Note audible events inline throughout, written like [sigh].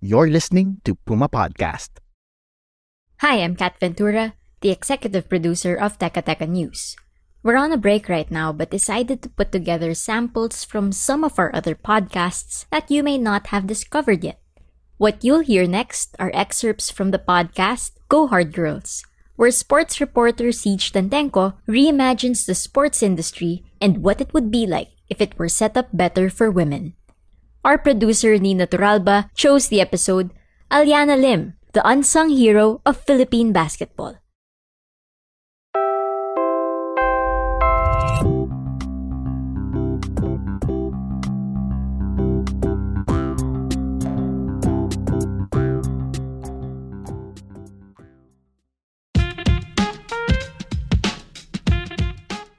You're listening to Puma Podcast. Hi, I'm Kat Ventura, the executive producer of Teka Teka News. We're on a break right now, but decided to put together samples from some of our other podcasts that you may not have discovered yet. What you'll hear next are excerpts from the podcast Go Hard Girls, where sports reporter Siege Tantenko reimagines the sports industry and what it would be like if it were set up better for women. Our producer Nina Turalba chose the episode Aliana Lim, the unsung hero of Philippine basketball.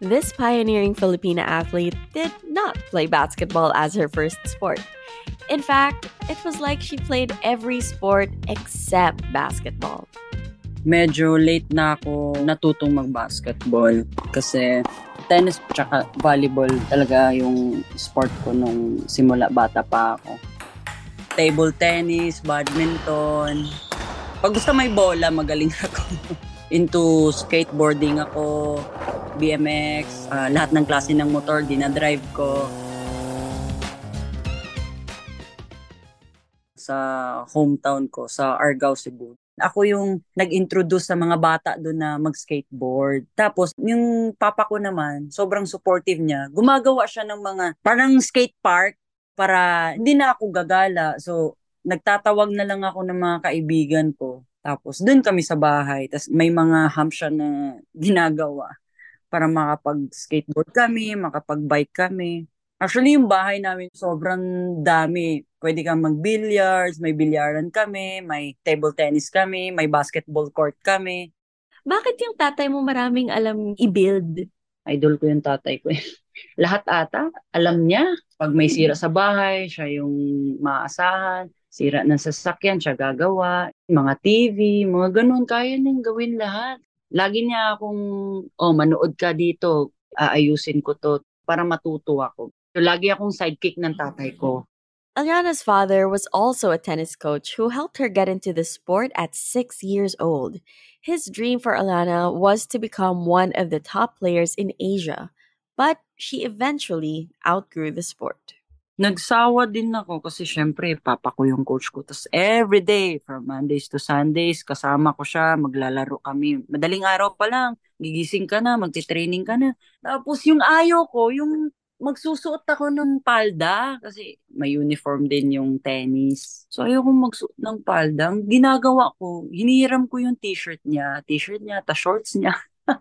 This pioneering Filipina athlete did not play basketball as her first sport. In fact, it was like she played every sport except basketball. Medyo late na ako natutong mag-basketball kasi tennis at volleyball talaga yung sport ko nung simula bata pa ako. Table tennis, badminton. Pag gusto may bola, magaling [laughs] ako. Into skateboarding ako, BMX, uh, lahat ng klase ng motor, dinadrive ko. Sa hometown ko, sa Argao, Cebu. Ako yung nag-introduce sa mga bata doon na mag-skateboard. Tapos, yung papa ko naman, sobrang supportive niya. Gumagawa siya ng mga parang skate park para hindi na ako gagala. So, nagtatawag na lang ako ng mga kaibigan ko. Tapos, doon kami sa bahay. Tapos, may mga hump siya na ginagawa para makapag-skateboard kami, makapag-bike kami. Actually, yung bahay namin sobrang dami. Pwede kang mag-billiards, may bilyaran kami, may table tennis kami, may basketball court kami. Bakit yung tatay mo maraming alam i-build? Idol ko yung tatay ko. [laughs] Lahat ata, alam niya. Pag may sira sa bahay, siya yung maasahan. Sira ng sasakyan, siya gagawa. Mga TV, mga ganun, kaya niyang gawin lahat lagi niya akong, oh, manood ka dito, aayusin ko to para matuto ako. So, lagi akong sidekick ng tatay ko. Aliana's father was also a tennis coach who helped her get into the sport at six years old. His dream for Alana was to become one of the top players in Asia, but she eventually outgrew the sport. Nagsawa din ako kasi syempre papa ko yung coach ko. Tapos every day from Mondays to Sundays kasama ko siya, maglalaro kami. Madaling araw pa lang, gigising ka na, magti-training ka na. Tapos yung ayaw ko, yung magsusuot ako ng palda kasi may uniform din yung tennis. So ayaw kong magsuot ng palda. Ang ginagawa ko, hinihiram ko yung t-shirt niya, t-shirt niya, ta shorts niya. [laughs]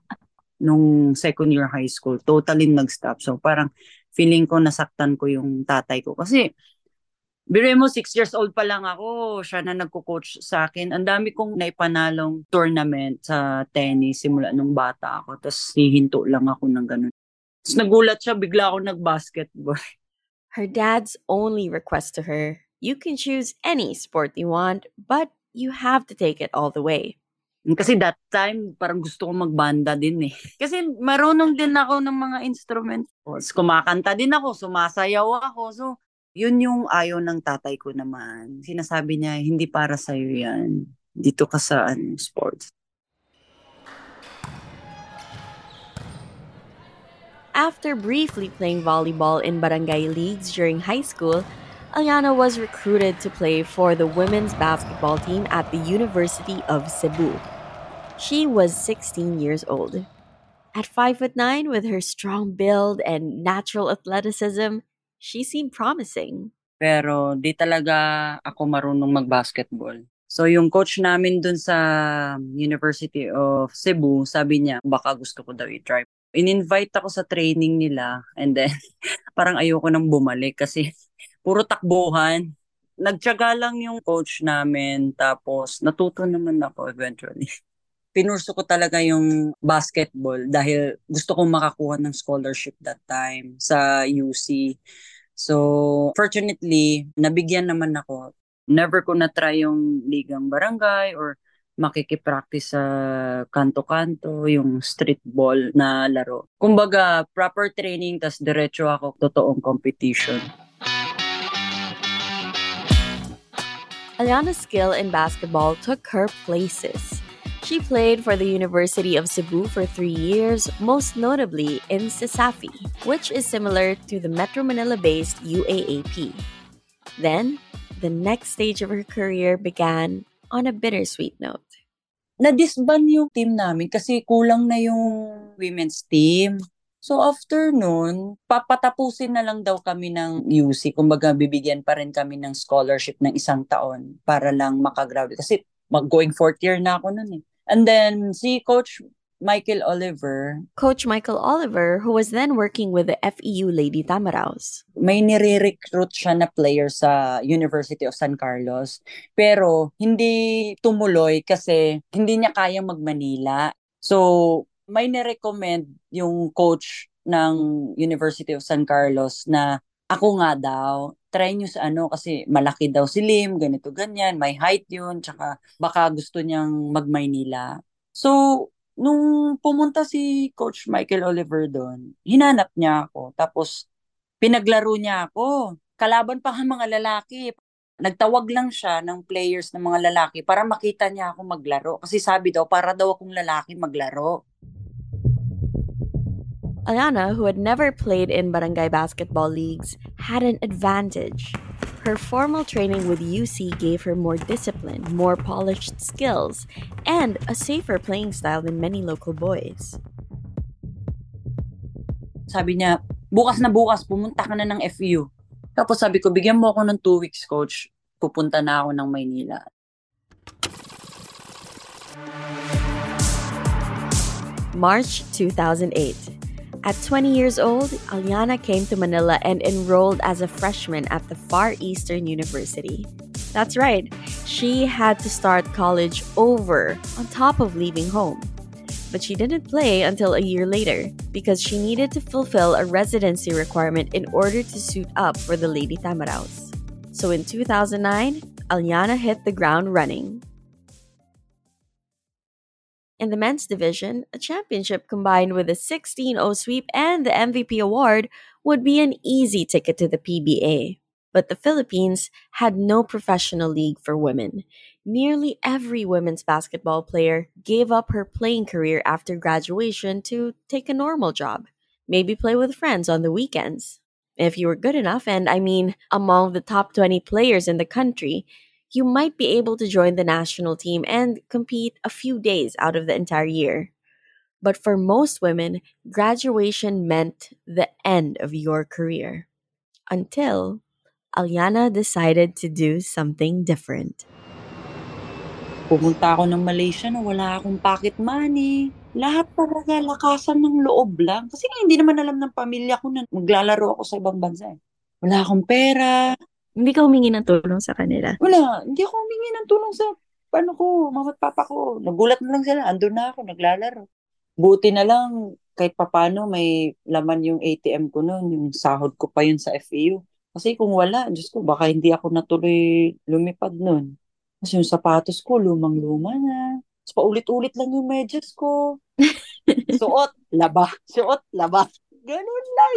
Nung second year high school, totally nag-stop. So parang feeling ko nasaktan ko yung tatay ko. Kasi, biro mo, six years old pa lang ako, siya na nagko-coach sa akin. Ang dami kong naipanalong tournament sa tennis simula nung bata ako. Tapos hihinto lang ako ng ganun. Tapos nagulat siya, bigla ako nag-basketball. [laughs] Her dad's only request to her, you can choose any sport you want, but you have to take it all the way. Kasi that time, parang gusto ko magbanda din eh. [laughs] Kasi marunong din ako ng mga instruments. Kumakanta din ako, sumasayaw ako. So, yun yung ayaw ng tatay ko naman. Sinasabi niya, hindi para sa'yo yan. Dito ka sa ano, sports. After briefly playing volleyball in barangay leagues during high school, Aliana was recruited to play for the women's basketball team at the University of Cebu. She was 16 years old. At 5 foot 9 with her strong build and natural athleticism, she seemed promising. Pero di talaga ako marunong mag-basketball. So yung coach namin dun sa University of Cebu, sabi niya baka gusto ko daw i-try. In-invite ako sa training nila and then [laughs] parang ayoko nang bumalik kasi [laughs] puro takbuhan. Nagtyaga lang yung coach namin tapos natuto naman ako eventually. [laughs] Pinurso ko talaga yung basketball dahil gusto kong makakuha ng scholarship that time sa UC. So, fortunately, nabigyan naman ako. Never ko na-try yung ligang barangay or makikipractice sa kanto-kanto, yung street ball na laro. Kumbaga, proper training, tas diretso ako totoong competition. Aliana's skill in basketball took her places. She played for the University of Cebu for three years, most notably in CESAFI, which is similar to the Metro Manila based UAAP. Then, the next stage of her career began on a bittersweet note. Na-disband yung team namin kasi kulang na yung women's team. So after nun, papatapusin na lang daw kami ng UC. Kumbaga, bibigyan pa rin kami ng scholarship ng isang taon para lang makagraduate. Kasi mag-going fourth year na ako nun eh. And then si Coach Michael Oliver. Coach Michael Oliver, who was then working with the FEU Lady Tamaraos. May nire-recruit siya na player sa University of San Carlos. Pero hindi tumuloy kasi hindi niya kayang mag-Manila. So, may nirecommend yung coach ng University of San Carlos na ako nga daw, try nyo sa ano kasi malaki daw si Lim, ganito ganyan, may height yun, tsaka baka gusto niyang mag-Maynila. So, nung pumunta si Coach Michael Oliver doon, hinanap niya ako. Tapos, pinaglaro niya ako. Kalaban pa ang mga lalaki. Nagtawag lang siya ng players ng mga lalaki para makita niya ako maglaro. Kasi sabi daw, para daw akong lalaki maglaro. Aliana, who had never played in barangay basketball leagues, had an advantage. Her formal training with UC gave her more discipline, more polished skills, and a safer playing style than many local boys. Sabi niya, bukas na bukas, pumunta ka na ng FU. Tapos sabi ko, bigyan mo ako ng two weeks, coach. Pupunta na ako ng Maynila. March 2008. At 20 years old, Aliana came to Manila and enrolled as a freshman at the Far Eastern University. That's right, she had to start college over on top of leaving home. But she didn't play until a year later because she needed to fulfill a residency requirement in order to suit up for the Lady Tamaraos. So in 2009, Aliana hit the ground running. In the men's division, a championship combined with a 16 0 sweep and the MVP award would be an easy ticket to the PBA. But the Philippines had no professional league for women. Nearly every women's basketball player gave up her playing career after graduation to take a normal job, maybe play with friends on the weekends. If you were good enough, and I mean among the top 20 players in the country, you might be able to join the national team and compete a few days out of the entire year. But for most women, graduation meant the end of your career. Until Aliana decided to do something different. Pumunta ako ng Malaysia na wala akong pocket money. Lahat talaga lakasan ng loob lang. Kasi hindi naman alam ng pamilya ko na maglalaro ako sa ibang bansa. Eh. Wala akong pera, Hindi ka humingi ng tulong sa kanila. Wala, hindi ako humingi ng tulong sa paano ko, mama at papa ko. Nagulat na lang sila, andun na ako, naglalaro. Buti na lang, kahit papano may laman yung ATM ko noon, yung sahod ko pa yun sa FEU. Kasi kung wala, Diyos ko, baka hindi ako natuloy lumipad noon. Kasi yung sapatos ko, lumang-luma na. Tapos paulit-ulit lang yung medyas ko. [laughs] Suot, laba. Suot, laba. Ganun lang.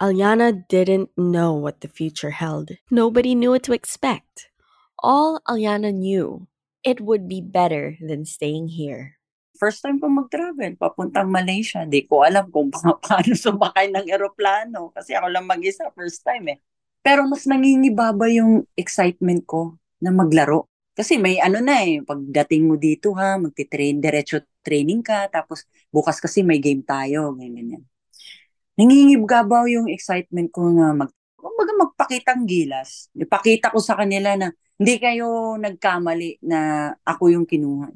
Aliana didn't know what the future held. Nobody knew what to expect. All Aliana knew, it would be better than staying here. First time ko mag-travel, papuntang Malaysia. Di ko alam kung [laughs] pa- paano sumakay ng eroplano. Kasi ako lang mag-isa, first time eh. Pero mas nangingibaba yung excitement ko na maglaro. Kasi may ano na eh, pagdating mo dito ha, magti-train, diretso training ka, tapos bukas kasi may game tayo, ganyan, ganyan. Nangingibgabaw yung excitement ko na mag, kumbaga magpakitang gilas. Ipakita ko sa kanila na hindi kayo nagkamali na ako yung kinuha.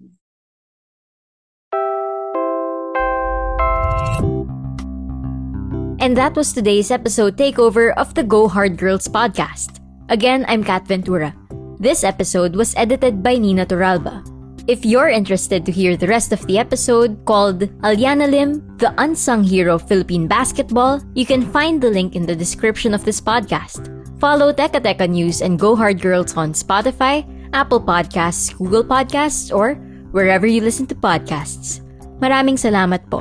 And that was today's episode takeover of the Go Hard Girls podcast. Again, I'm Kat Ventura. This episode was edited by Nina Toralba. If you're interested to hear the rest of the episode called Aliana Lim, the unsung hero of Philippine basketball, you can find the link in the description of this podcast. Follow Teka Teka News and Go Hard Girls on Spotify, Apple Podcasts, Google Podcasts, or wherever you listen to podcasts. Maraming salamat po.